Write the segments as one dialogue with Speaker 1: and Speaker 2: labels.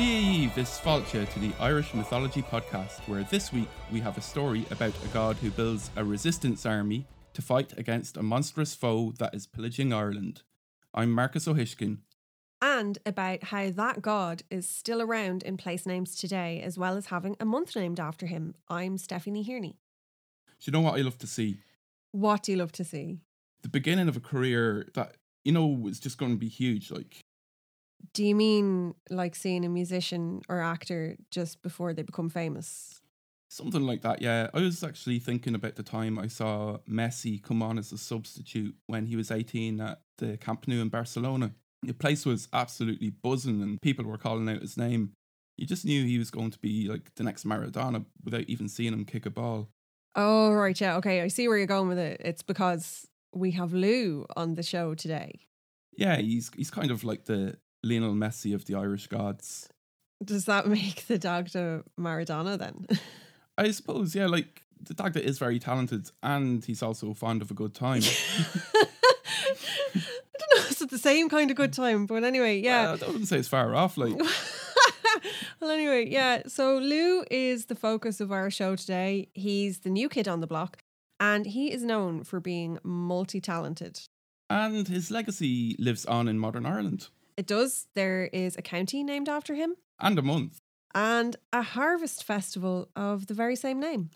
Speaker 1: Steve is Falcha to the Irish Mythology Podcast, where this week we have a story about a god who builds a resistance army to fight against a monstrous foe that is pillaging Ireland. I'm Marcus O'Hishkin.
Speaker 2: And about how that god is still around in place names today, as well as having a month named after him. I'm Stephanie Hearney.
Speaker 1: Do you know what I love to see?
Speaker 2: What do you love to see?
Speaker 1: The beginning of a career that, you know, is just going to be huge. Like,
Speaker 2: Do you mean like seeing a musician or actor just before they become famous?
Speaker 1: Something like that, yeah. I was actually thinking about the time I saw Messi come on as a substitute when he was 18 at the Camp Nou in Barcelona. The place was absolutely buzzing and people were calling out his name. You just knew he was going to be like the next Maradona without even seeing him kick a ball.
Speaker 2: Oh, right. Yeah. Okay. I see where you're going with it. It's because we have Lugh on the show today.
Speaker 1: Yeah, he's he's kind of like the Lionel Messi of the Irish gods.
Speaker 2: Does that make the Dagda Maradona then?
Speaker 1: I suppose, yeah, like the Dagda is very talented and he's also fond of a good time.
Speaker 2: I don't know. It's the same kind of good time. But anyway, yeah.
Speaker 1: Well, I wouldn't say it's far off. Like,
Speaker 2: well, anyway, yeah. So Lugh is the focus of our show today. He's the new kid on the block, and he is known for being multi talented.
Speaker 1: and his legacy lives on in modern Ireland.
Speaker 2: It does. There is a county named after him
Speaker 1: And a month.
Speaker 2: and a harvest festival of the very same name.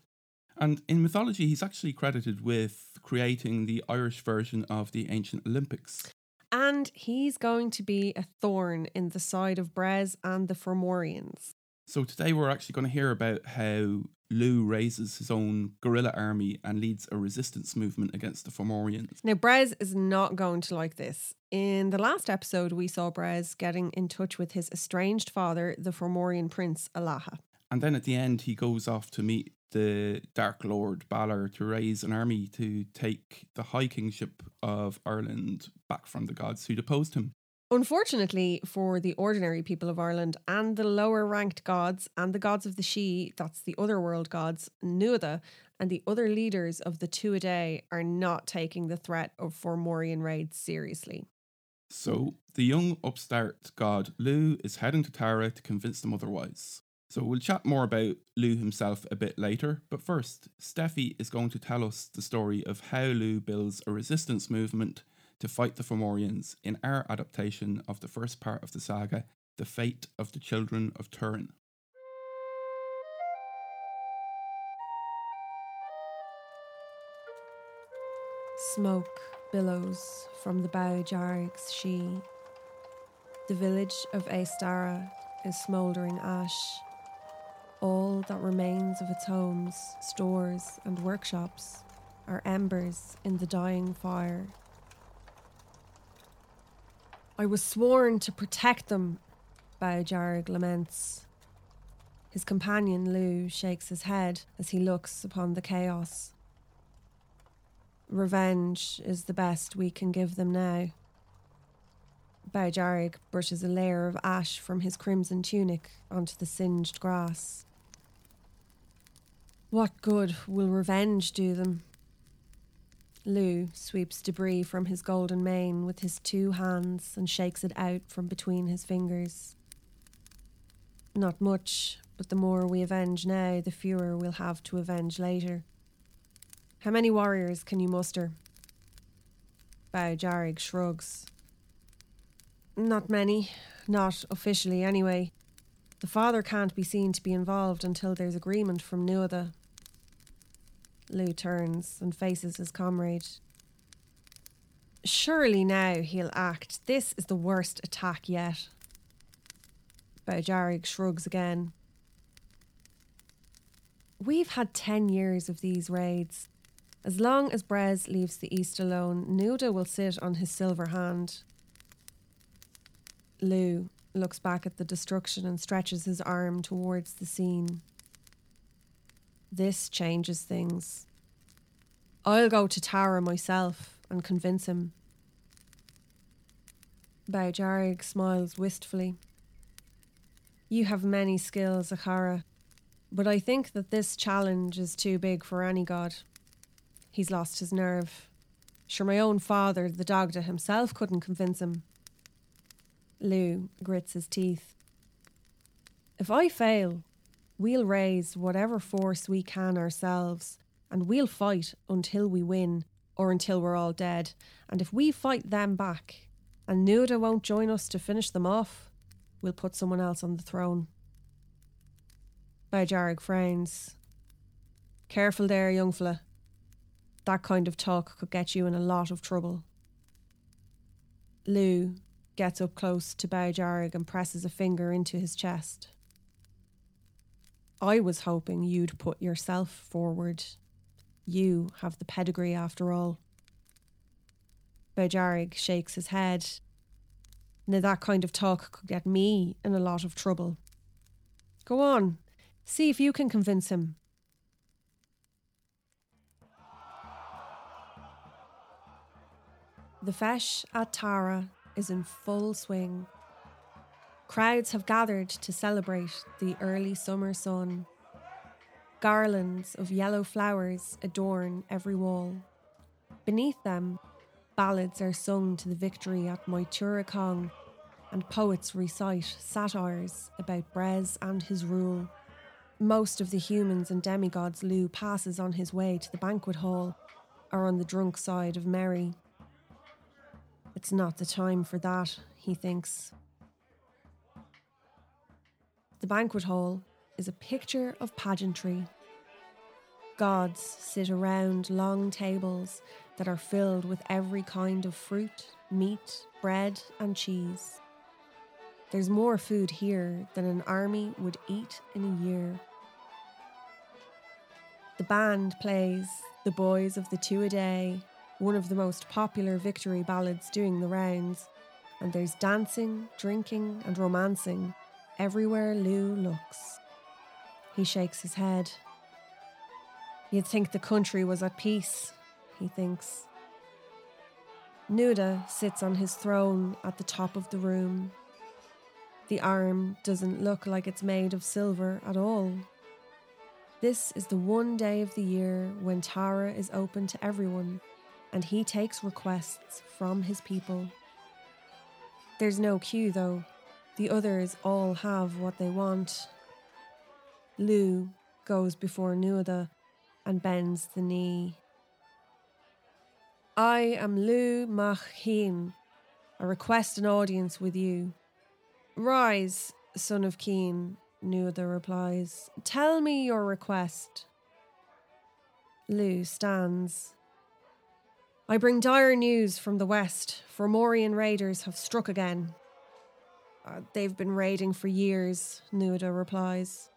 Speaker 1: And in mythology, he's actually credited with creating the Irish version of the ancient Olympics.
Speaker 2: And he's going to be a thorn in the side of Bres and the Fomorians.
Speaker 1: So today we're actually going to hear about how Lugh raises his own guerrilla army and leads a resistance movement against the Fomorians.
Speaker 2: Now, Bres is not going to like this. In the last episode, we saw Bres getting in touch with his estranged father, the Fomorian prince Elatha.
Speaker 1: And then at the end, he goes off to meet the Dark Lord Balor to raise an army to take the High Kingship of Ireland back from the gods who deposed him.
Speaker 2: Unfortunately for the ordinary people of Ireland and the lower ranked gods and the gods of the Sidhe, that's the other world gods, Nuada, and the other leaders of the Tuatha Dé are not taking the threat of Fomorian raids seriously.
Speaker 1: So the young upstart god Lugh is heading to Tara to convince them otherwise. So we'll chat more about Lugh himself a bit later, but first, Steffi is going to tell us the story of how Lugh builds a resistance movement to fight the Fomorians in our adaptation of the first part of the saga, The Fate of the Children of Tuireann.
Speaker 2: Smoke billows from the Bodb Dearg's Sidhe. The village of Astara is smouldering ash. All that remains of its homes, stores, and workshops are embers in the dying fire. I was sworn to protect them, Bodb Dearg laments. His companion Lugh shakes his head as he looks upon the chaos. Revenge is the best we can give them now. Bodb Dearg brushes a layer of ash from his crimson tunic onto the singed grass. What good will revenge do them? Lugh sweeps debris from his golden mane with his two hands and shakes it out from between his fingers. Not much, but the more we avenge now, the fewer we'll have to avenge later. How many warriors can you muster? Bodb Dearg shrugs. Not many. Not officially, anyway. The father can't be seen to be involved until there's agreement from Nuada. Lugh turns and faces his comrade. Surely now he'll act. This is the worst attack yet. Bodb Dearg shrugs again. We've had ten years of these raids. As long as Bres leaves the East alone, Nuada will sit on his silver hand. Lugh looks back at the destruction and stretches his arm towards the scene. This changes things. I'll go to Tara myself and convince him. Bodb Dearg smiles wistfully. You have many skills, Akara, but I think that this challenge is too big for any god. He's lost his nerve. Sure, my own father, the Dagda himself, couldn't convince him. Lugh grits his teeth. If I fail, we'll raise whatever force we can ourselves, and we'll fight until we win or until we're all dead. And if we fight them back, and Nuada won't join us to finish them off, we'll put someone else on the throne. Bodb Dearg frowns. Careful there, young fella. That kind of talk could get you in a lot of trouble. Lugh gets up close to Bodb Dearg and presses a finger into his chest. I was hoping you'd put yourself forward. You have the pedigree after all. Bodb Dearg shakes his head. Now that kind of talk could get me in a lot of trouble. Go on, see if you can convince him. The Feis at Tara is in full swing. Crowds have gathered to celebrate the early summer sun. Garlands of yellow flowers adorn every wall. Beneath them, ballads are sung to the victory at Moytura Cong, and poets recite satires about Bres and his rule. Most of the humans and demigods Lugh passes on his way to the banquet hall are on the drunk side of Merry. It's not the time for that, he thinks. The banquet hall is a picture of pageantry. Gods sit around long tables that are filled with every kind of fruit, meat, bread, and cheese. There's more food here than an army would eat in a year. The band plays The Boys of the Tuatha Dé one of the most popular victory ballads doing the rounds, and there's dancing, drinking, and romancing everywhere Lugh looks. He shakes his head. You'd think the country was at peace, he thinks. Nuada sits on his throne at the top of the room. The arm doesn't look like it's made of silver at all. This is the one day of the year when Tara is open to everyone and he takes requests from his people. There's no queue though, the others all have what they want. Lugh goes before Nuada and bends the knee. I am Lugh Macheen. I request an audience with you. Rise, son of Cian, Nuada replies. Tell me your request. Lugh stands. I bring dire news from the west. Fomorian raiders have struck again. Uh, they've been raiding for years, Nuada replies.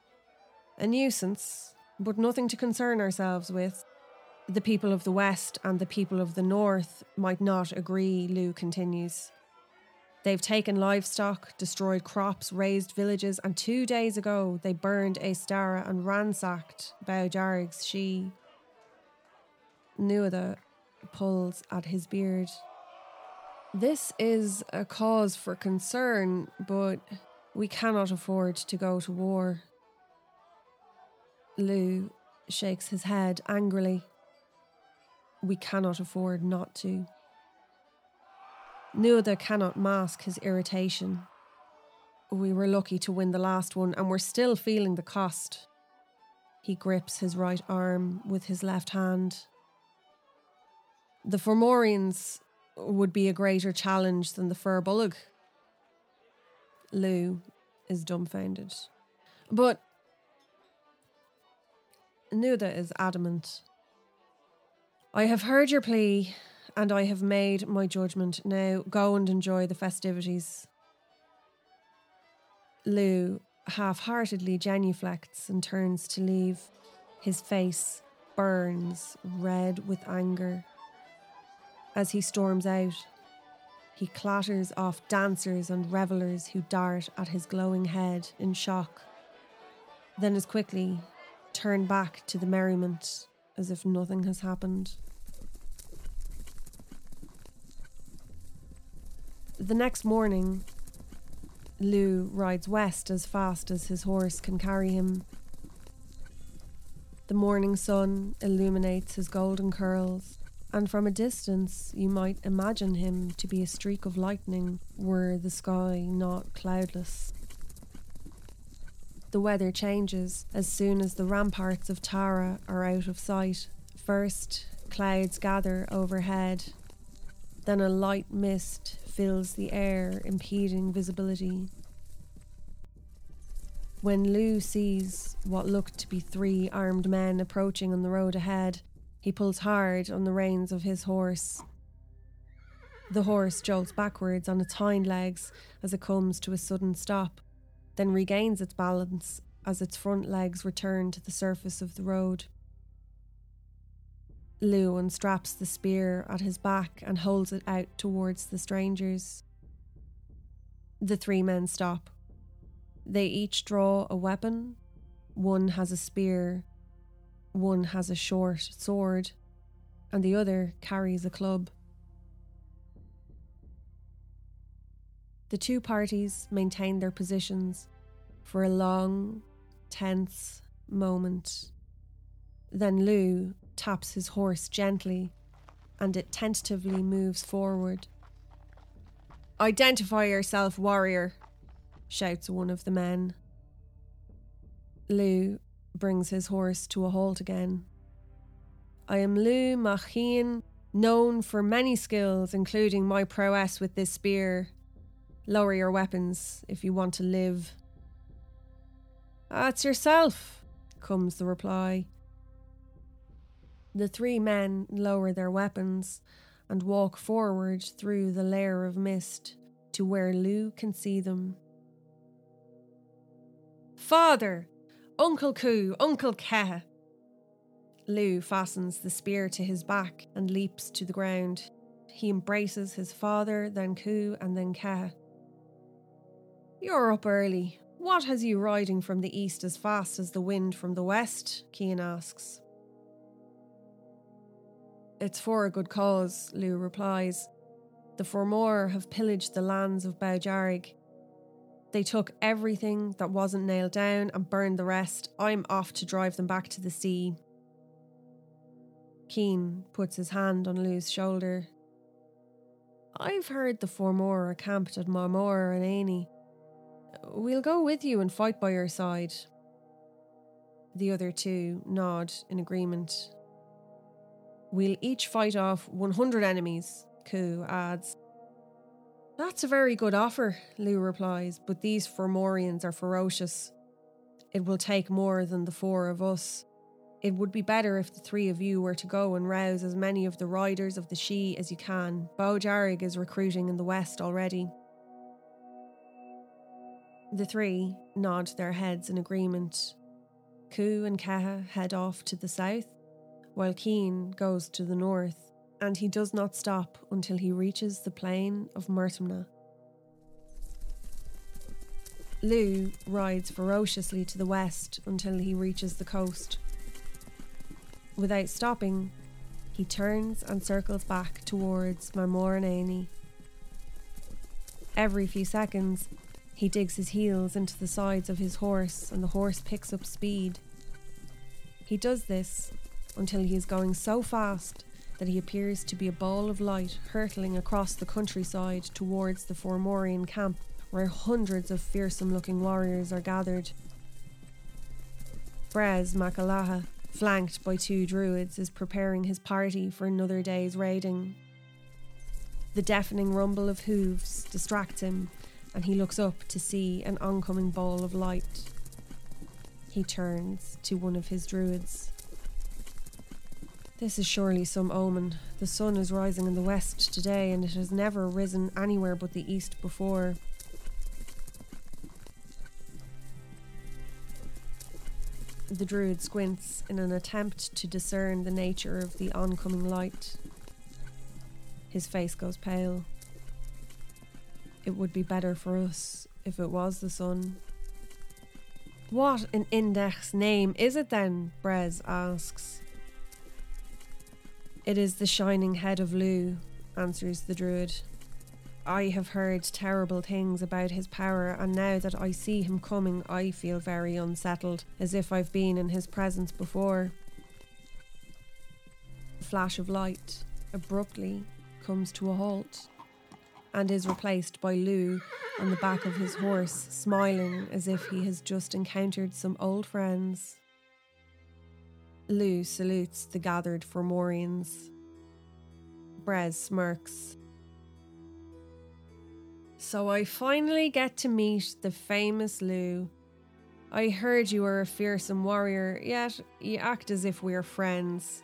Speaker 2: A nuisance, but nothing to concern ourselves with. The people of the west and the people of the north might not agree, Lugh continues. They've taken livestock, destroyed crops, razed villages, and two days ago they burned Astara and ransacked Boujarg's Sidhe. Nuada pulls at his beard. This is a cause for concern, but we cannot afford to go to war. Lugh shakes his head angrily. We cannot afford not to. Nuada cannot mask his irritation. We were lucky to win the last one, and we're still feeling the cost. He grips his right arm with his left hand the Fomorians would be a greater challenge than the Fir Lugh is dumbfounded. But Nuada is adamant. I have heard your plea and I have made my judgment. Now go and enjoy the festivities. Lugh half heartedly genuflects and turns to leave. His face burns red with anger as he storms out. He clatters off dancers and revellers who dart at his glowing head in shock, then as quickly turn back to the merriment as if nothing has happened. The next morning, Lugh rides west as fast as his horse can carry him. The morning sun illuminates his golden curls and from a distance you might imagine him to be a streak of lightning were the sky not cloudless. The weather changes as soon as the ramparts of Tara are out of sight. First, clouds gather overhead. Then a light mist fills the air, impeding visibility. When Lugh sees what looked to be three armed men approaching on the road ahead, he pulls hard on the reins of his horse. The horse jolts backwards on its hind legs as it comes to a sudden stop, then regains its balance as its front legs return to the surface of the road. Lugh unstraps the spear at his back and holds it out towards the strangers. The three men stop. They each draw a weapon. One has a spear, one has a short sword, and the other carries a club. The two parties maintain their positions for a long, tense moment. Then Lugh taps his horse gently and it tentatively moves forward. Identify yourself, warrior, shouts one of the men. Lugh brings his horse to a halt again. I am Lugh Machin, known for many skills, including my prowess with this spear. Lower your weapons if you want to live. That's yourself, comes the reply. The three men lower their weapons and walk forward through the layer of mist to where Lugh can see them. Father! Uncle Coo! Uncle Keh! Lugh fastens the spear to his back and leaps to the ground. He embraces his father, then Coo, and then Keh. You're up early. What has you riding from the east as fast as the wind from the west? Cian asks. It's for a good cause, Lugh replies. The Fomor have pillaged the lands of Bodb Dearg. They took everything that wasn't nailed down and burned the rest. I'm off to drive them back to the sea. Cian puts his hand on Lugh's shoulder. I've heard the Fomor are camped at Marmor and Aini. We'll go with you and fight by your side. The other two nod in agreement. We'll each fight off 100 enemies, Coo adds. That's a very good offer, Lugh replies, but these Fomorians are ferocious. It will take more than the four of us. It would be better if the three of you were to go and rouse as many of the riders of the Sidhe as you can. Bodb Dearg is recruiting in the west already. The three nod their heads in agreement. Ku and Keha head off to the south, while Cian goes to the north, and he does not stop until he reaches the plain of Muirthemne. Lugh rides ferociously to the west until he reaches the coast. Without stopping, he turns and circles back towards Marmor and Aini. Every few seconds, he digs his heels into the sides of his horse and the horse picks up speed. He does this until he is going so fast that he appears to be a ball of light hurtling across the countryside towards the Fomorian camp where hundreds of fearsome looking warriors are gathered. Bres mac Elatha, flanked by two druids, is preparing his party for another day's raiding. The deafening rumble of hooves distracts him and he looks up to see an oncoming ball of light. He turns to one of his druids. This is surely some omen. The sun is rising in the west today, and it has never risen anywhere but the east before. The druid squints in an attempt to discern the nature of the oncoming light. His face goes pale. It would be better for us if it was the sun. What an index name is it then? Bres asks. It is the shining head of Lugh, answers the druid. I have heard terrible things about his power, and now that I see him coming, I feel very unsettled, as if I've been in his presence before. A flash of light abruptly comes to a halt. and is replaced by Lugh on the back of his horse, smiling as if he has just encountered some old friends. Lugh salutes the gathered Fomorians. Bres smirks. So I finally get to meet the famous Lugh. I heard you were a fearsome warrior, yet you act as if we're friends.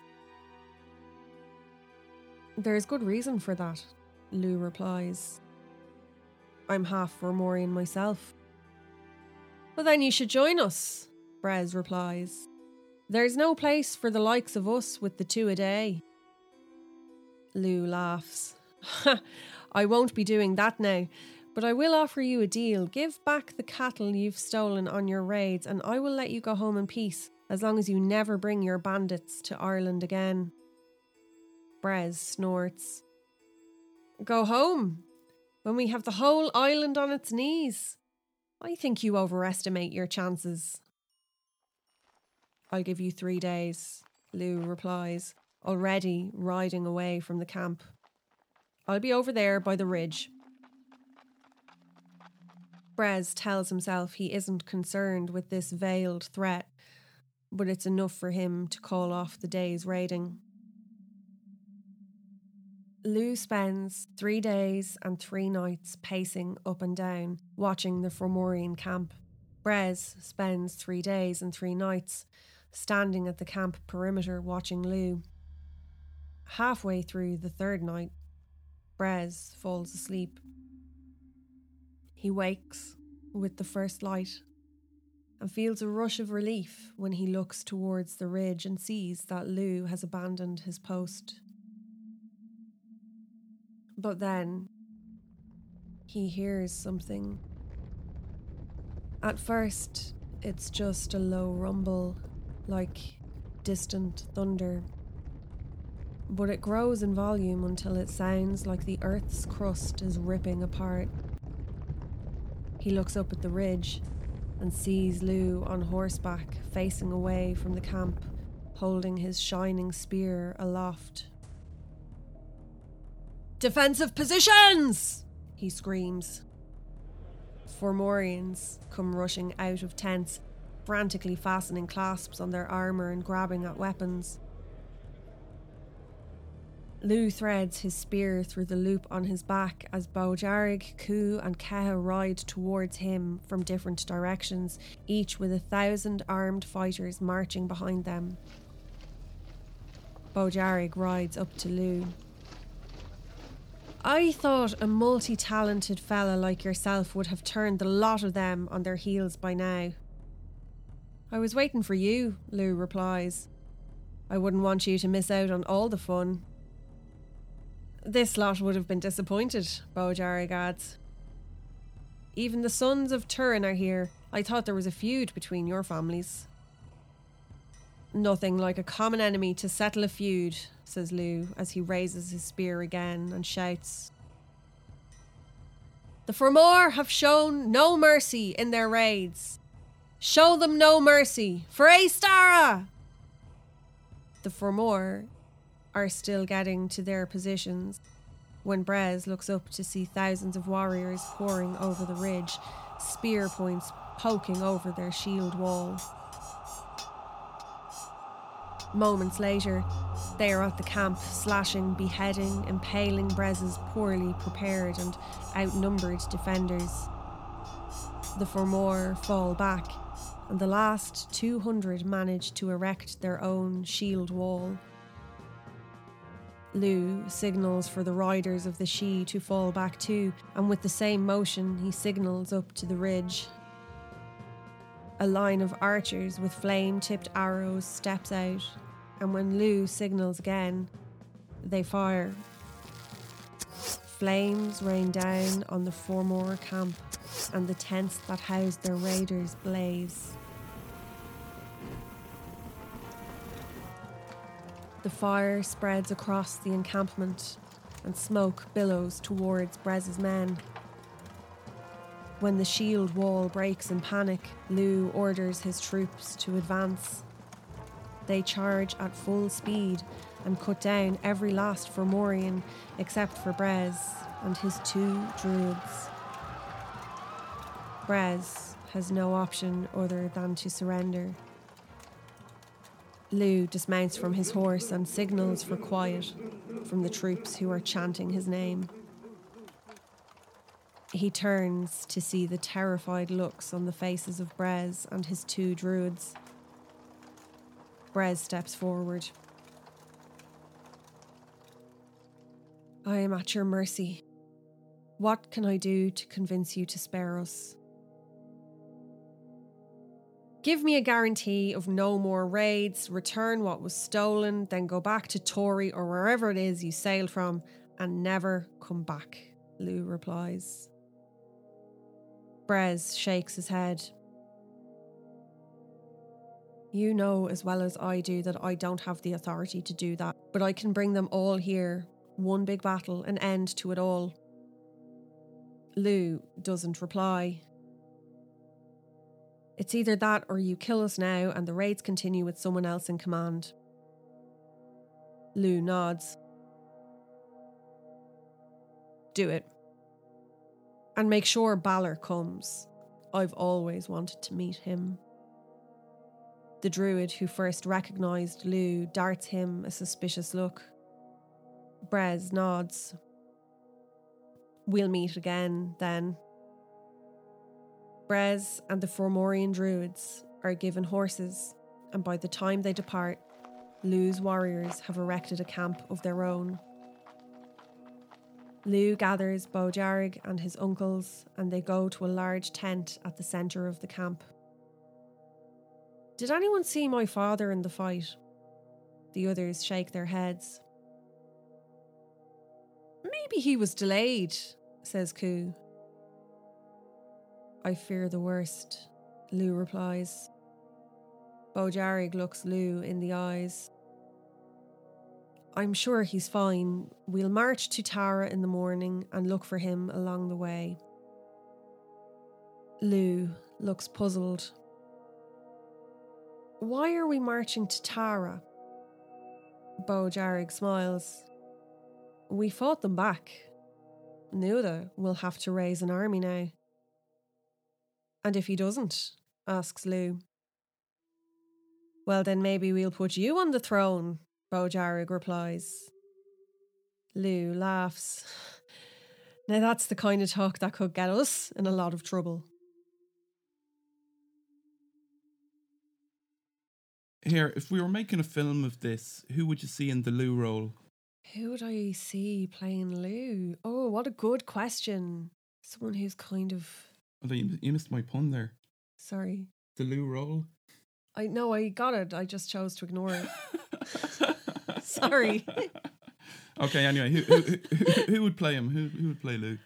Speaker 2: There's good reason for that, Lugh replies. I'm half Fomorian myself. Well, then you should join us, Bres replies. There's no place for the likes of us with the two a day. Lugh laughs. I won't be doing that now, but I will offer you a deal. Give back the cattle you've stolen on your raids, and I will let you go home in peace as long as you never bring your bandits to Ireland again. Bres snorts. Go home when we have the whole island on its knees. I think you overestimate your chances. I'll give you three days, Lugh replies, already riding away from the camp. I'll be over there by the ridge. Bres tells himself he isn't concerned with this veiled threat, but it's enough for him to call off the day's raiding. Lugh spends three days and three nights pacing up and down, watching the Fomorian camp. Bres spends three days and three nights standing at the camp perimeter watching Lugh. Halfway through the third night, Bres falls asleep. He wakes with the first light and feels a rush of relief when he looks towards the ridge and sees that Lugh has abandoned his post. But then he hears something. At first, it's just a low rumble, like distant thunder. But it grows in volume until it sounds like the earth's crust is ripping apart. He looks up at the ridge and sees Lugh on horseback, facing away from the camp, holding his shining spear aloft. Defensive positions! He screams. Fomorians come rushing out of tents, frantically fastening clasps on their armour and grabbing at weapons. Lugh threads his spear through the loop on his back as Bodb Dearg, Ku, and Keha ride towards him from different directions, each with a thousand armed fighters marching behind them. Bodb Dearg rides up to Lugh. I thought a multi talented fella like yourself would have turned the lot of them on their heels by now. I was waiting for you, Lugh replies. I wouldn't want you to miss out on all the fun. This lot would have been disappointed, Bodb Dearg adds. Even the sons of Tuireann are here. I thought there was a feud between your families. Nothing like a common enemy to settle a feud, says Lugh as he raises his spear again and shouts. The Fomor have shown no mercy in their raids. Show them no mercy. For Astara! The Fomor are still getting to their positions when Bres looks up to see thousands of warriors pouring over the ridge, spear points poking over their shield wall. Moments later, they are at the camp, slashing, beheading, impaling Bres's poorly prepared and outnumbered defenders. The Fomor fall back, and the last 200 manage to erect their own shield wall. Lugh signals for the riders of the Sidhe to fall back too, and with the same motion, he signals up to the ridge. A line of archers with flame tipped arrows steps out, and when Lugh signals again, they fire. Flames rain down on the Fomor camp, and the tents that house their raiders blaze. The fire spreads across the encampment, and smoke billows towards Bres's men. When the shield wall breaks in panic, Lugh orders his troops to advance. They charge at full speed and cut down every last Fomorian except for Bres, and his two druids. Bres has no option other than to surrender. Lugh dismounts from his horse and signals for quiet from the troops who are chanting his name. He turns to see the terrified looks on the faces of Bres and his two druids. Bres steps forward. I am at your mercy. What can I do to convince you to spare us? Give me a guarantee of no more raids, return what was stolen, then go back to Tory or wherever it is you sailed from and never come back, Lugh replies. Bres shakes his head. You know as well as I do that I don't have the authority to do that, but I can bring them all here, one big battle, an end to it all. Lugh doesn't reply. It's either that or you kill us now and the raids continue with someone else in command. Lugh nods. Do it. And make sure Balor comes. I've always wanted to meet him. The druid who first recognised Lugh darts him a suspicious look. Bres nods. We'll meet again, then. Bres and the Fomorian druids are given horses, and by the time they depart, Lugh's warriors have erected a camp of their own. Lugh gathers Bodb Dearg and his uncles, and they go to a large tent at the centre of the camp. Did anyone see my father in the fight? The others shake their heads. Maybe he was delayed, says Ku. I fear the worst, Lugh replies. Bodb Dearg looks Lugh in the eyes. I'm sure he's fine. We'll march to Tara in the morning and look for him along the way. Lugh looks puzzled. Why are we marching to Tara? Bodb Dearg smiles. We fought them back. Nuada will have to raise an army now. And if he doesn't? asks Lugh. Well, then maybe we'll put you on the throne, Bodb Dearg replies. Lugh laughs. Now that's the kind of talk that could get us in a lot of trouble.
Speaker 1: Here, if we were making a film of this, who would you see in the Lugh role?
Speaker 2: Who would I see playing Lugh? Oh, what a good question. Someone who's kind of
Speaker 1: Although you, you missed my pun there.
Speaker 2: sorry.
Speaker 1: The Lugh role.
Speaker 2: I know I got it. I just chose to ignore it. Sorry.
Speaker 1: okay. Anyway, who, who, who, who would play him? Who who would play Lugh?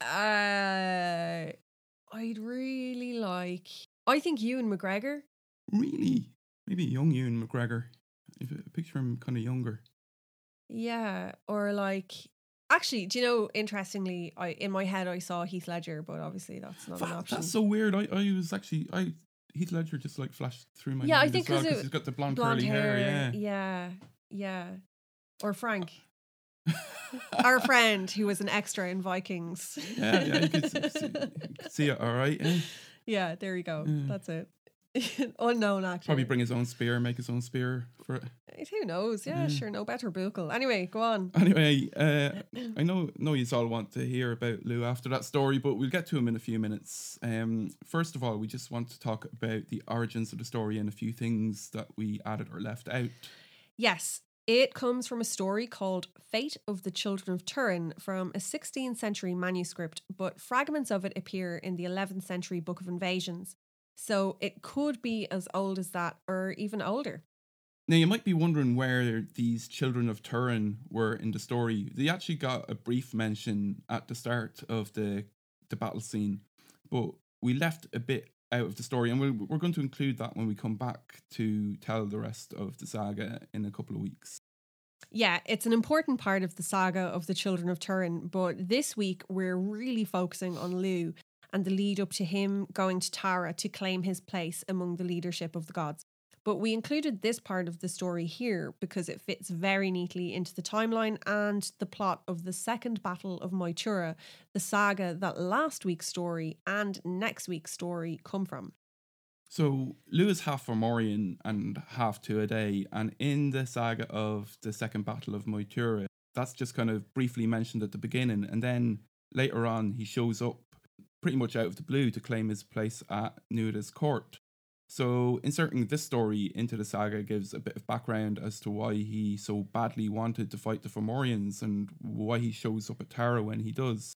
Speaker 2: Uh, I'd really like. I think Ewan McGregor.
Speaker 1: Really? Maybe young Ewan McGregor. If I picture him kind of younger.
Speaker 2: Yeah, or like. Actually, do you know? Interestingly, I in my head I saw Heath Ledger, but obviously that's not an option.
Speaker 1: That's so weird. I, I was actually I Heath Ledger just like flashed through my
Speaker 2: Yeah, I think
Speaker 1: as well
Speaker 2: 'cause it-
Speaker 1: 'cause he's got the blonde,
Speaker 2: Blonde
Speaker 1: curly
Speaker 2: hair.
Speaker 1: hair.
Speaker 2: yeah, yeah. Or Frank, our friend who was an extra in Vikings.
Speaker 1: Yeah, yeah, you could see, see, see it. All right. eh?
Speaker 2: Yeah, there you go.
Speaker 1: Yeah.
Speaker 2: That's it. Unknown actor.
Speaker 1: Probably bring his own spear, make his own spear for it.
Speaker 2: Who knows? Yeah,
Speaker 1: Yeah.
Speaker 2: sure. No better buckle. Anyway, go on.
Speaker 1: Anyway, uh, I know know you all want to hear about Lugh after that story, but we'll get to him in a few minutes. Um, first of all, we just want to talk about the origins of the story and a few things that we added or left out.
Speaker 2: Yes, it comes from a story called Fate of the Children of Tuireann from a 16th century manuscript, but fragments of it appear in the 11th century Book of Invasions. So it could be as old as that or even older.
Speaker 1: Now, you might be wondering where these children of Tuireann were in the story. They actually got a brief mention at the start of the, the battle scene, but we left a bit out of the story, and we're, we're going to include that when we come back to tell the rest of the saga in a couple of weeks.
Speaker 2: Yeah, it's an important part of the saga of the Children of Tuireann, but this week we're really focusing on Lugh and the lead up to him going to Tara to claim his place among the leadership of the gods. But we included this part of the story here because it fits very neatly into the timeline and the plot of the second Battle of Moytura, the saga that last week's story and next week's story come from.
Speaker 1: So Lugh is half Fomorian and half Tuatha, and in the saga of the Second Battle of Moytura, that's just kind of briefly mentioned at the beginning, and then later on he shows up pretty much out of the blue to claim his place at Nuada's court. So inserting this story into the saga gives a bit of background as to why he so badly wanted to fight the Fomorians and why he shows up at Tara when he does.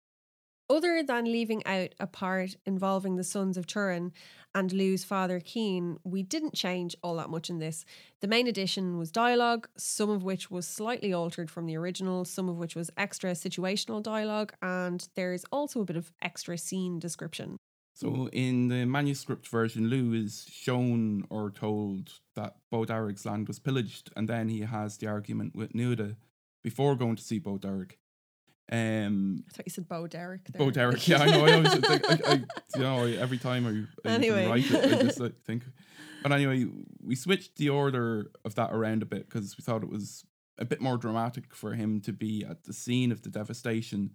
Speaker 2: Other than leaving out a part involving the sons of Tuireann and Lugh's father Cian, we didn't change all that much in this. The main addition was dialogue, some of which was slightly altered from the original, some of which was extra situational dialogue, and there's also a bit of extra scene description.
Speaker 1: So in the manuscript version, Lugh is shown or told that Bodarig's land was pillaged, and then he has the argument with Nuada before going to see Bodarig. Um,
Speaker 2: I thought you said Bo Derek. There.
Speaker 1: Bo Derek, yeah, I know. I always think, I, I, you know, I, every time I, I
Speaker 2: Anyway.
Speaker 1: write it, I just like, think. But anyway, we switched the order of that around a bit because we thought it was a bit more dramatic for him to be at the scene of the devastation.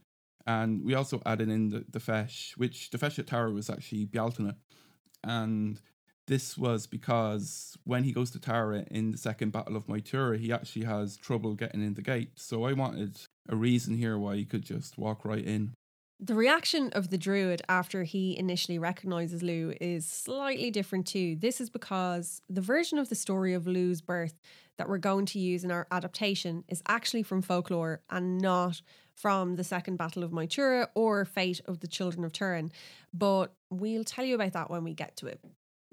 Speaker 1: And we also added in the, the Feis, which the Feis at Tara was actually Bealtaine. And this was because when he goes to Tara in the second Battle of Moytura, he actually has trouble getting in the gate. So I wanted a reason here why you could just walk right in.
Speaker 2: The reaction of the druid after he initially recognizes Lugh is slightly different too. This is because the version of the story of Lugh's birth that we're going to use in our adaptation is actually from folklore and not from the Second Battle of Moytura or Fate of the Children of Tuireann. But we'll tell you about that when we get to it.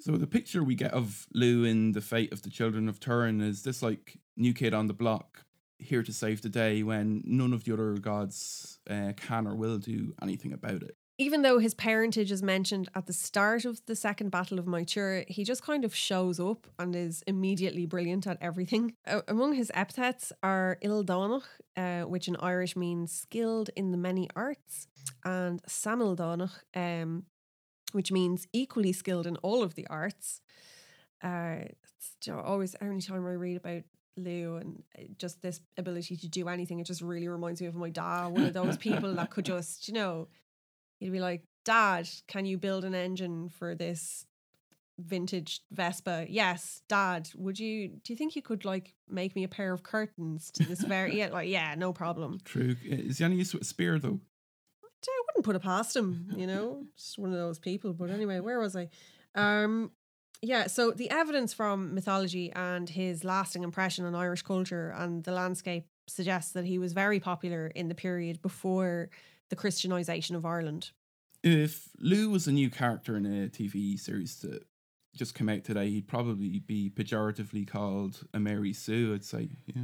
Speaker 1: So the picture we get of Lugh in the fate of the children of Tuireann is this like new kid on the block, here to save the day when none of the other gods uh, can or will do anything about it.
Speaker 2: Even though his parentage is mentioned at the start of the second battle of Moytura, he just kind of shows up and is immediately brilliant at everything. A- among his epithets are Ildánach, uh, which in Irish means skilled in the many arts, and Samildánach, um, which means equally skilled in all of the arts. Uh, it's always, every time I read about Lugh and uh, just this ability to do anything, it just really reminds me of my dad, one of those people that could just, you know, he'd be like, Dad, can you build an engine for this vintage Vespa? Yes, Dad, would you do you think you could like make me a pair of curtains to this very yeah, like, yeah, no problem.
Speaker 1: True. Is he any use with a spear though?
Speaker 2: I wouldn't put it past him, you know, just one of those people. But anyway, where was I? Um, yeah, so the evidence from mythology and his lasting impression on Irish culture and the landscape suggests that he was very popular in the period before the Christianization of Ireland.
Speaker 1: If Lugh was a new character in a TV series that just came out today, he'd probably be pejoratively called a Mary Sue, I'd say. Yeah.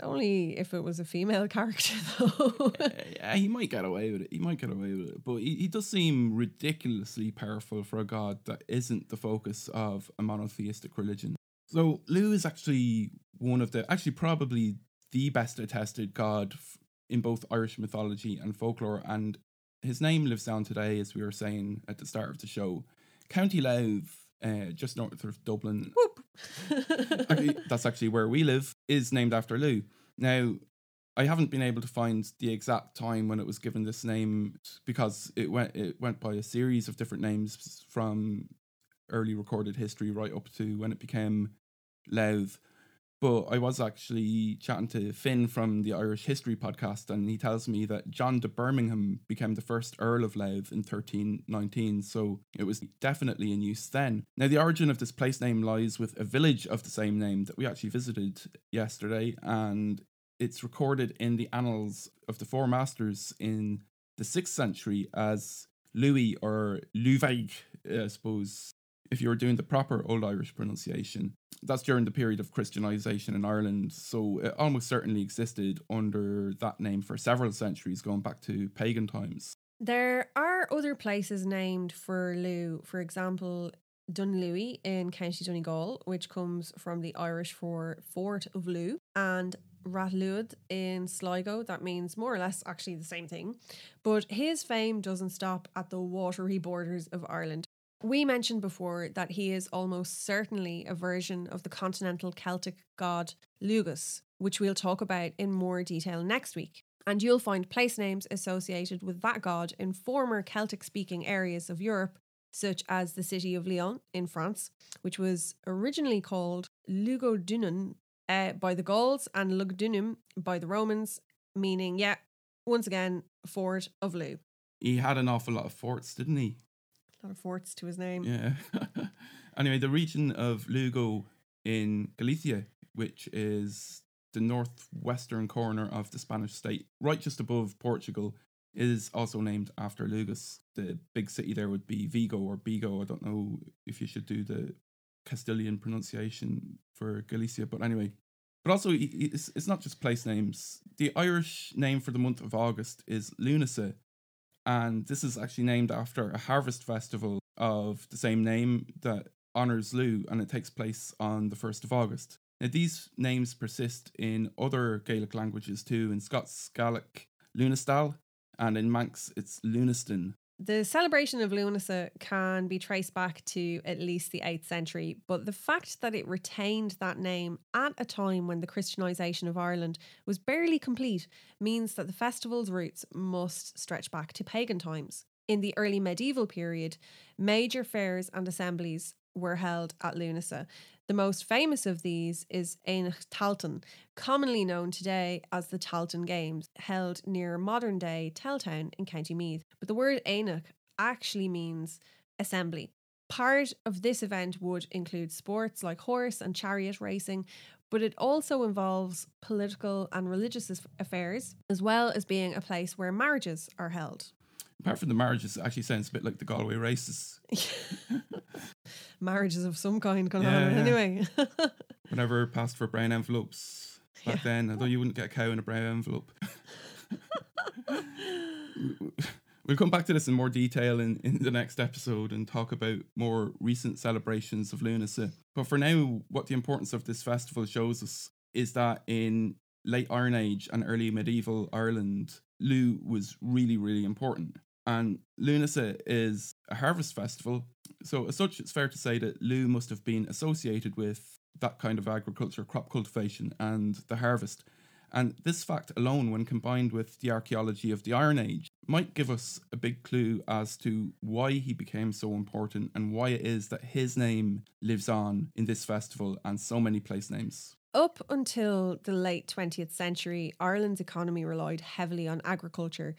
Speaker 2: Only if it was a female character, though.
Speaker 1: yeah, he might get away with it. He might get away with it. But he, he does seem ridiculously powerful for a god that isn't the focus of a monotheistic religion. So Lugh is actually one of the, actually probably the best attested god f- in both Irish mythology and folklore. And his name lives on today, as we were saying at the start of the show. County Louth, uh, just north of Dublin,
Speaker 2: Whoop.
Speaker 1: Actually, that's actually where we live, is named after Lugh. Now, I haven't been able to find the exact time when it was given this name because it went it went by a series of different names from early recorded history right up to when it became Louth. But I was actually chatting to Finn from the Irish History podcast, and he tells me that John de Birmingham became the first Earl of Louth in 1319, so it was definitely in use then. Now, the origin of this place name lies with a village of the same name that we actually visited yesterday, and it's recorded in the annals of the Four Masters in the 6th century as Louis or Luvaig, I suppose, if you were doing the proper Old Irish pronunciation. That's during the period of Christianization in Ireland, so it almost certainly existed under that name for several centuries, going back to pagan times.
Speaker 2: There are other places named for Lugh. For example, Dunlewy in County Donegal, which comes from the Irish for Fort of Lugh, and Rathlud in Sligo. That means more or less actually the same thing. But his fame doesn't stop at the watery borders of Ireland. We mentioned before that he is almost certainly a version of the continental Celtic god Lugus, which we'll talk about in more detail next week. And you'll find place names associated with that god in former Celtic speaking areas of Europe, such as the city of Lyon in France, which was originally called Lugodunum uh, by the Gauls and Lugdunum by the Romans, meaning, yeah, once again, fort of Lugh.
Speaker 1: He had an awful lot of forts, didn't he?
Speaker 2: Of forts to his name.
Speaker 1: Yeah. anyway, the region of Lugo in Galicia, which is the northwestern corner of the Spanish state, right just above Portugal, is also named after Lugus. The big city there would be Vigo or Bigo. I don't know if you should do the Castilian pronunciation for Galicia, but anyway. But also, it's, it's not just place names. The Irish name for the month of August is Lunasa, and this is actually named after a harvest festival of the same name that honours Lugh, and it takes place on the 1st of August. Now, these names persist in other Gaelic languages too. In Scots Gaelic, Lunastal, and in Manx, it's Luanistyn.
Speaker 2: The celebration of Lunasa can be traced back to at least the 8th century, but the fact that it retained that name at a time when the Christianisation of Ireland was barely complete means that the festival's roots must stretch back to pagan times. In the early medieval period, major fairs and assemblies were held at Lunasa. The most famous of these is Aonach Tailteann, commonly known today as the Tailteann Games, held near modern day Teltown in County Meath. But the word Aonach actually means assembly. Part of this event would include sports like horse and chariot racing, but it also involves political and religious affairs, as well as being a place where marriages are held
Speaker 1: apart from the marriages, it actually sounds a bit like the Galway races.
Speaker 2: marriages of some kind going yeah, on yeah. anyway.
Speaker 1: Whenever passed for brown envelopes back yeah. then, although you wouldn't get a cow in a brown envelope. we'll come back to this in more detail in, in the next episode and talk about more recent celebrations of Lunasa. But for now, what the importance of this festival shows us is that in late Iron Age and early medieval Ireland, Lugh was really, really important. And Lunasa is a harvest festival. So, as such, it's fair to say that Lugh must have been associated with that kind of agriculture, crop cultivation, and the harvest. And this fact alone, when combined with the archaeology of the Iron Age, might give us a big clue as to why he became so important and why it is that his name lives on in this festival and so many place names.
Speaker 2: Up until the late 20th century, Ireland's economy relied heavily on agriculture.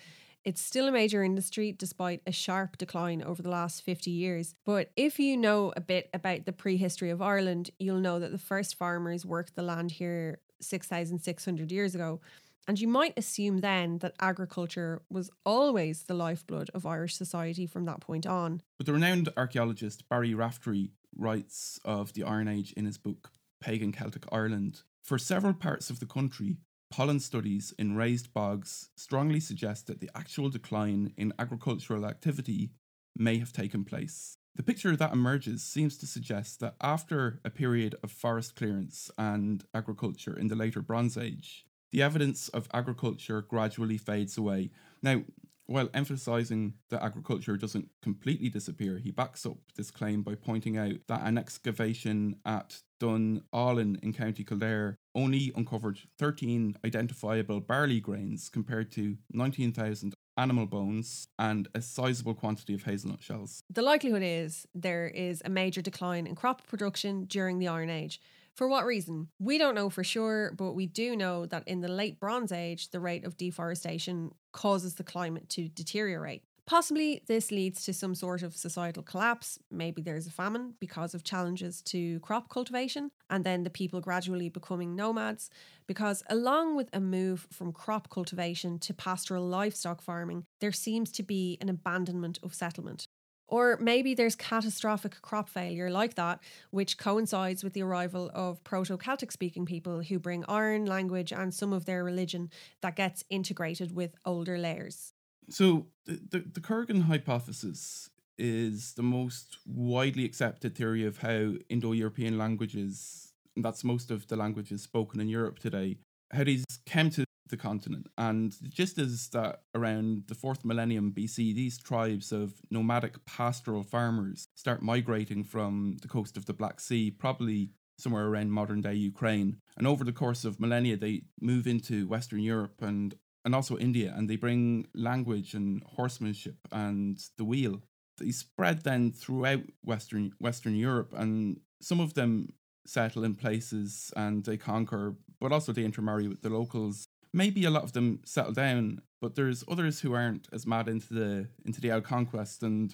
Speaker 2: It's still a major industry despite a sharp decline over the last 50 years. But if you know a bit about the prehistory of Ireland, you'll know that the first farmers worked the land here 6,600 years ago. And you might assume then that agriculture was always the lifeblood of Irish society from that point on.
Speaker 1: But the renowned archaeologist Barry Raftery writes of the Iron Age in his book Pagan Celtic Ireland. For several parts of the country, pollen studies in raised bogs strongly suggest that the actual decline in agricultural activity may have taken place. The picture that emerges seems to suggest that after a period of forest clearance and agriculture in the later Bronze Age, the evidence of agriculture gradually fades away. Now, while emphasizing that agriculture doesn't completely disappear, he backs up this claim by pointing out that an excavation at Dún Ailinne in County Kildare only uncovered 13 identifiable barley grains compared to 19,000 animal bones and a sizable quantity of hazelnut shells.
Speaker 2: The likelihood is there is a major decline in crop production during the Iron Age. For what reason? We don't know for sure, but we do know that in the late Bronze Age, the rate of deforestation causes the climate to deteriorate. Possibly this leads to some sort of societal collapse. Maybe there's a famine because of challenges to crop cultivation, and then the people gradually becoming nomads. Because along with a move from crop cultivation to pastoral livestock farming, there seems to be an abandonment of settlement. Or maybe there's catastrophic crop failure like that, which coincides with the arrival of Proto Celtic speaking people who bring iron, language, and some of their religion that gets integrated with older layers.
Speaker 1: So the, the, the Kurgan hypothesis is the most widely accepted theory of how Indo-European languages, and that's most of the languages spoken in Europe today, how these came to the continent. And gist is that around the fourth millennium BC, these tribes of nomadic pastoral farmers start migrating from the coast of the Black Sea, probably somewhere around modern day Ukraine. And over the course of millennia, they move into Western Europe and, and also India, and they bring language and horsemanship and the wheel. They spread then throughout Western Western Europe, and some of them settle in places and they conquer, but also they intermarry with the locals. Maybe a lot of them settle down, but there's others who aren't as mad into the into the out conquest and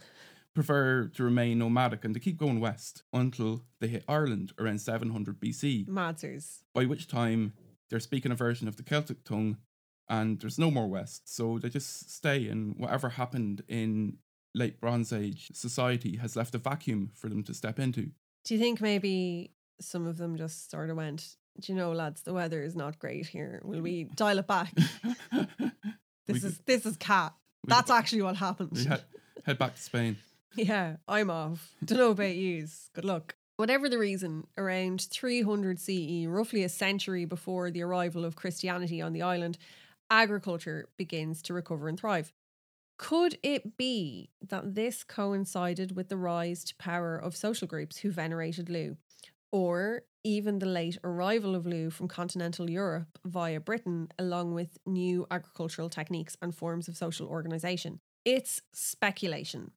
Speaker 1: prefer to remain nomadic and to keep going west until they hit Ireland around 700 BC.
Speaker 2: Madsers.
Speaker 1: By which time they're speaking a version of the Celtic tongue and there's no more west. So they just stay and whatever happened in late Bronze Age society has left a vacuum for them to step into.
Speaker 2: Do you think maybe some of them just sort of went, Do you know, lads, the weather is not great here. Will we dial it back? This
Speaker 1: We
Speaker 2: is this is cat. That's actually what happened.
Speaker 1: Head, head back to Spain.
Speaker 2: Yeah, I'm off. Don't know about yous. Good luck. Whatever the reason, around 300 CE, roughly a century before the arrival of Christianity on the island, agriculture begins to recover and thrive. Could it be that this coincided with the rise to power of social groups who venerated Lugh? Or even the late arrival of Lugh from continental Europe via Britain, along with new agricultural techniques and forms of social organisation? It's speculation.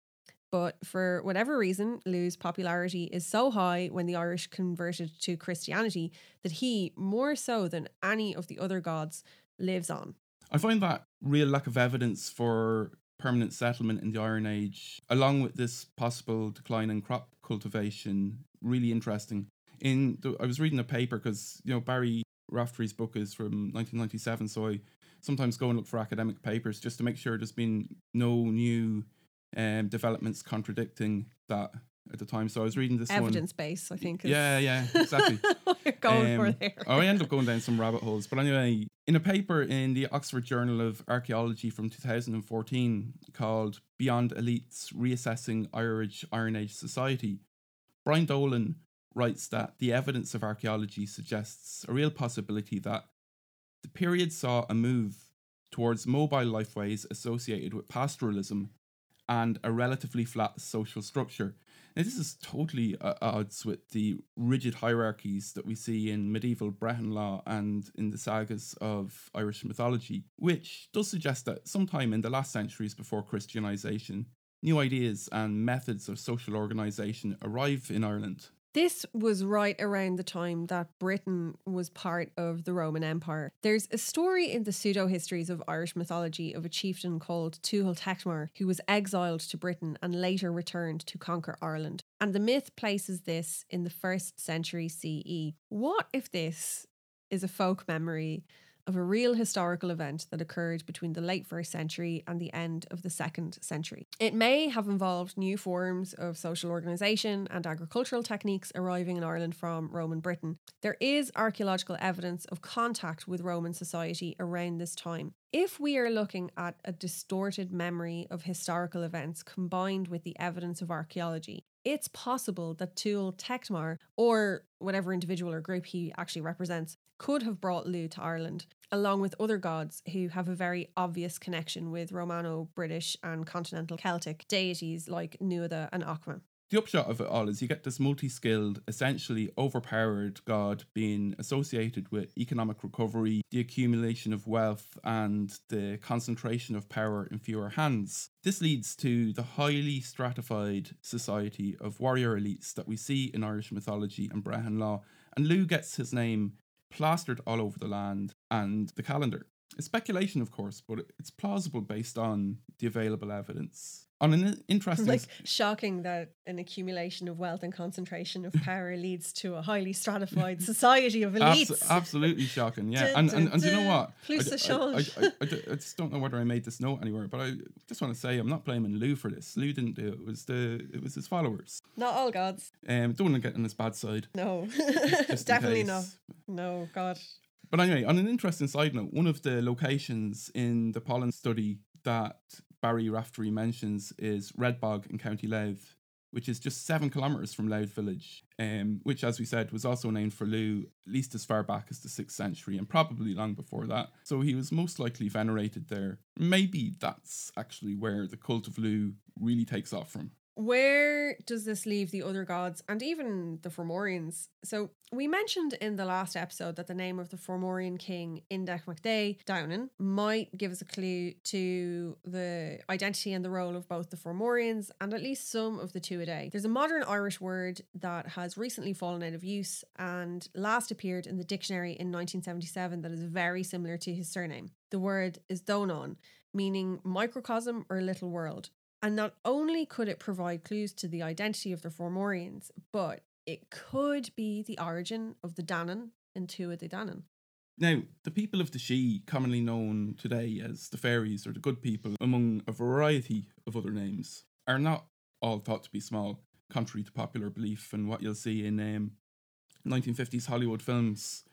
Speaker 2: But for whatever reason, Lugh's popularity is so high when the Irish converted to Christianity that he, more so than any of the other gods, lives on.
Speaker 1: I find that real lack of evidence for permanent settlement in the Iron Age, along with this possible decline in crop cultivation, really interesting. In the, I was reading a paper because you know Barry Raftery's book is from 1997, so I sometimes go and look for academic papers just to make sure there's been no new um, developments contradicting that at the time. So I was reading this one.
Speaker 2: Evidence base, I think. Is
Speaker 1: Yeah, yeah, exactly.
Speaker 2: going
Speaker 1: Um,
Speaker 2: for there.
Speaker 1: oh, I end up going down some rabbit holes. But anyway, in a paper in the Oxford Journal of Archaeology from 2014 called Beyond Elites Reassessing Irish Iron Age Society, Brian Dolan writes that the evidence of archaeology suggests a real possibility that the period saw a move towards mobile lifeways associated with pastoralism and a relatively flat social structure. Now, this is totally at odds with the rigid hierarchies that we see in medieval Brehon law and in the sagas of Irish mythology, which does suggest that sometime in the last centuries before Christianization, new ideas and methods of social organisation arrive in Ireland.
Speaker 2: This was right around the time that Britain was part of the Roman Empire. There's a story in the pseudo histories of Irish mythology of a chieftain called Tuathal Techtmar who was exiled to Britain and later returned to conquer Ireland. And the myth places this in the first century CE. What if this is a folk memory of a real historical event that occurred between the late first century and the end of the second century. It may have involved new forms of social organisation and agricultural techniques arriving in Ireland from Roman Britain. There is archaeological evidence of contact with Roman society around this time. If we are looking at a distorted memory of historical events combined with the evidence of archaeology, it's possible that Tuathal Techtmar, or whatever individual or group he actually represents, could have brought Lugh to Ireland, along with other gods who have a very obvious connection with Romano, British, and continental Celtic deities like Nuada and Ogma.
Speaker 1: The upshot of it all is you get this multi skilled, essentially overpowered god being associated with economic recovery, the accumulation of wealth, and the concentration of power in fewer hands. This leads to the highly stratified society of warrior elites that we see in Irish mythology and Brehon law, and Lugh gets his name plastered all over the land and the calendar. It's speculation, of course, but it's plausible based on the available evidence. On an interesting
Speaker 2: Like shocking that an accumulation of wealth and concentration of power leads to a highly stratified society of
Speaker 1: Abs-
Speaker 2: elites.
Speaker 1: absolutely shocking, yeah. And, and, and do you know what?
Speaker 2: Plus
Speaker 1: I,
Speaker 2: the
Speaker 1: I- I-. I- I d- I just don't know whether I made this note anywhere, but I just want to say I'm not blaming Lugh for this. Lugh didn't do it. It was the it was his followers.
Speaker 2: Not all gods.
Speaker 1: Um, don't want to get on his bad side.
Speaker 2: No, definitely not. No, God.
Speaker 1: But anyway, on an interesting side note, one of the locations in the pollen study that Barry Raftery mentions is Redbog in County Louth. which is just seven kilometers from Louth Village, um, which, as we said, was also named for Lugh at least as far back as the 6th century and probably long before that. So he was most likely venerated there. Maybe that's actually where the cult of Lugh really takes off from.
Speaker 2: Where does this leave the other gods and even the Fomorians? So, we mentioned in the last episode that the name of the Fomorian king, Indech mac Dé Domnann, might give us a clue to the identity and the role of both the Fomorians and at least some of the Tuatha. There's a modern Irish word that has recently fallen out of use and last appeared in the dictionary in 1977 that is very similar to his surname. The word is Donon, meaning microcosm or little world. And not only could it provide clues to the identity of the Fomorians, but it could be the origin of the Danann and Tuatha De Danann.
Speaker 1: Now, the people of the Sídhe, commonly known today as the fairies or the good people, among a variety of other names, are not all thought to be small, contrary to popular belief and what you'll see in um, 1950s Hollywood films.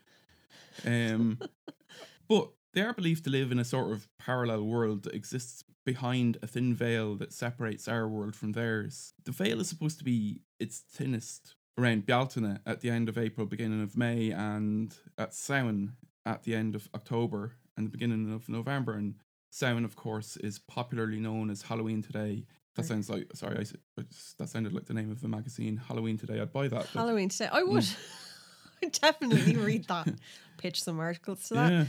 Speaker 1: Um, but they are believed to live in a sort of parallel world that exists behind a thin veil that separates our world from theirs. The veil is supposed to be its thinnest around Bealtaine at the end of April, beginning of May, and at Samhain at the end of October and the beginning of November. And Samhain, of course, is popularly known as Halloween Today. That sounds like sorry, I, that sounded like the name of a magazine. Halloween Today. I'd buy that.
Speaker 2: Halloween today. I hmm. would. I'd definitely read that. Pitch some articles to that.
Speaker 1: yeah.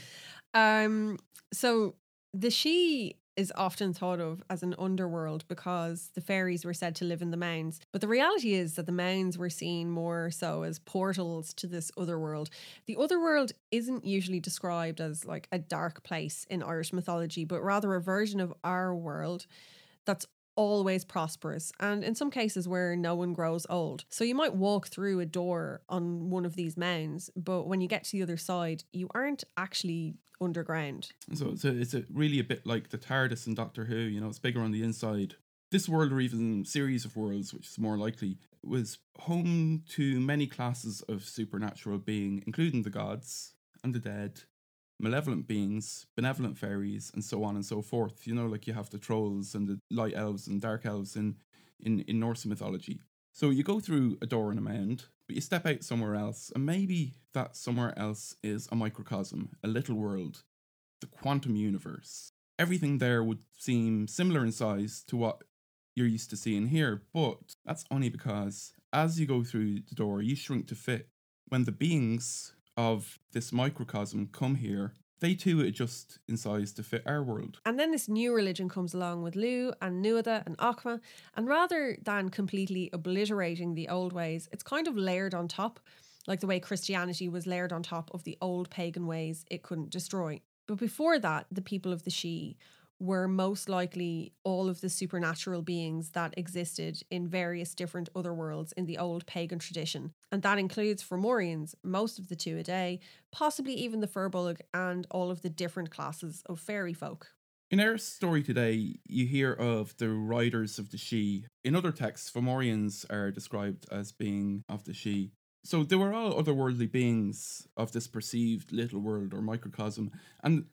Speaker 2: Um, so the Sidhe is often thought of as an underworld because the fairies were said to live in the mounds. But the reality is that the mounds were seen more so as portals to this other world. The other world isn't usually described as like a dark place in Irish mythology, but rather a version of our world that's always prosperous and in some cases where no one grows old. So you might walk through a door on one of these mounds, but when you get to the other side, you aren't actually underground.
Speaker 1: So a, it's a really a bit like the TARDIS in Doctor Who. You know, it's bigger on the inside. This world, or even series of worlds, which is more likely, was home to many classes of supernatural being, including the gods and the dead, malevolent beings, benevolent fairies, and so on and so forth. You know, like you have the trolls and the light elves and dark elves in in, in Norse mythology. So you go through a door in a mound, but you step out somewhere else, and maybe that somewhere else is a microcosm, a little world, the quantum universe. Everything there would seem similar in size to what you're used to seeing here, but that's only because as you go through the door, you shrink to fit. When the beings of this microcosm come here, they too adjust in size to fit our world.
Speaker 2: And then this new religion comes along with Lugh and Nuada and Ogma, and rather than completely obliterating the old ways, it's kind of layered on top, like the way Christianity was layered on top of the old pagan ways it couldn't destroy. But before that, the people of the Sidhe were most likely all of the supernatural beings that existed in various different other worlds in the old pagan tradition. And that includes Fomorians, most of the Tuatha Dé, possibly even the Fir Bolg, and all of the different classes of fairy folk.
Speaker 1: In our story today, you hear of the riders of the Sidhe. In other texts, Fomorians are described as being of the Sidhe. So they were all otherworldly beings of this perceived little world or microcosm, and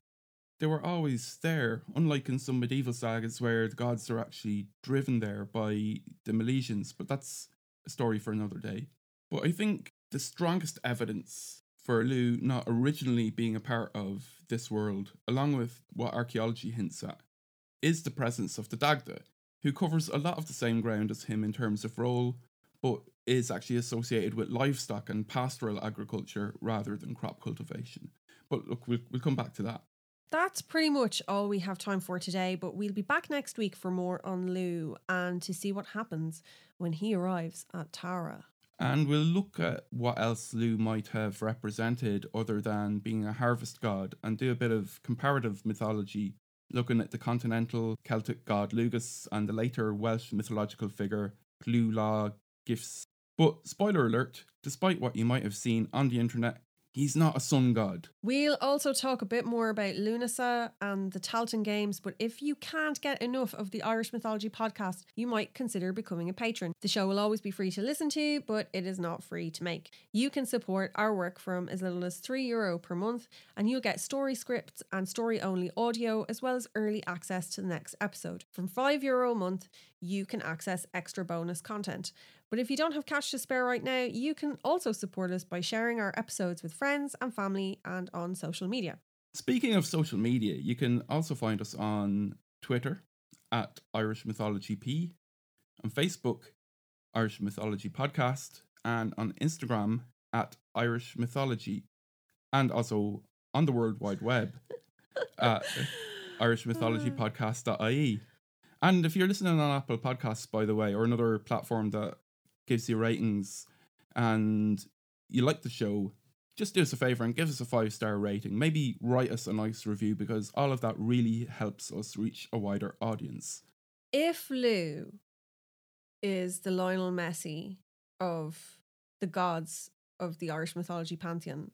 Speaker 1: they were always there, unlike in some medieval sagas where the gods are actually driven there by the Milesians, but that's a story for another day. But I think the strongest evidence for Lugh not originally being a part of this world, along with what archaeology hints at, is the presence of the Dagda, who covers a lot of the same ground as him in terms of role, but is actually associated with livestock and pastoral agriculture rather than crop cultivation. But look, we'll, we'll come back to that.
Speaker 2: That's pretty much all we have time for today, but we'll be back next week for more on Lugh and to see what happens when he arrives at Tara.
Speaker 1: And we'll look at what else Lugh might have represented other than being a harvest god and do a bit of comparative mythology, looking at the continental Celtic god Lugus and the later Welsh mythological figure Glula Gifts. But spoiler alert, despite what you might have seen on the internet, he's not a sun god.
Speaker 2: We'll also talk a bit more about Lunasa and the Tailteann Games, but if you can't get enough of the Irish Mythology podcast, you might consider becoming a patron. The show will always be free to listen to, but it is not free to make. You can support our work from as little as €3 Euro per month, and you'll get story scripts and story only audio, as well as early access to the next episode. From €5 Euro a month, you can access extra bonus content. But if you don't have cash to spare right now, you can also support us by sharing our episodes with friends and family and on social media.
Speaker 1: Speaking of social media, you can also find us on Twitter at Irish Mythology P, on Facebook, Irish Mythology Podcast, and on Instagram at Irish Mythology, and also on the World Wide Web at Irish Mythology irishmythologypodcast.ie. And if you're listening on Apple Podcasts, by the way, or another platform that gives you ratings and you like the show, just do us a favor and give us a five star rating. Maybe write us a nice review because all of that really helps us reach a wider audience.
Speaker 2: If Lugh is the Lionel Messi of the gods of the Irish mythology pantheon,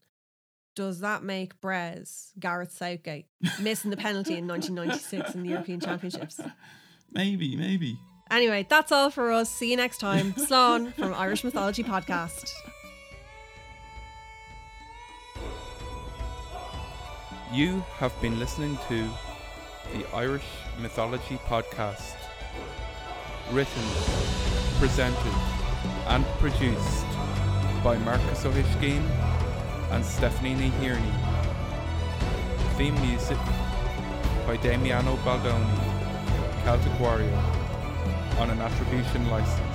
Speaker 2: does that make Bres Gareth Southgate missing the penalty in 1996 in the European Championships?
Speaker 1: Maybe, maybe.
Speaker 2: Anyway, that's all for us. See you next time. Slán from Irish Mythology Podcast.
Speaker 1: You have been listening to the Irish Mythology Podcast. Written, presented, and produced by Marcus O'Hishkeen and Stephanie Nihirny. Theme music by Damiano Baldoni, Celtic Warrior, on an attribution license.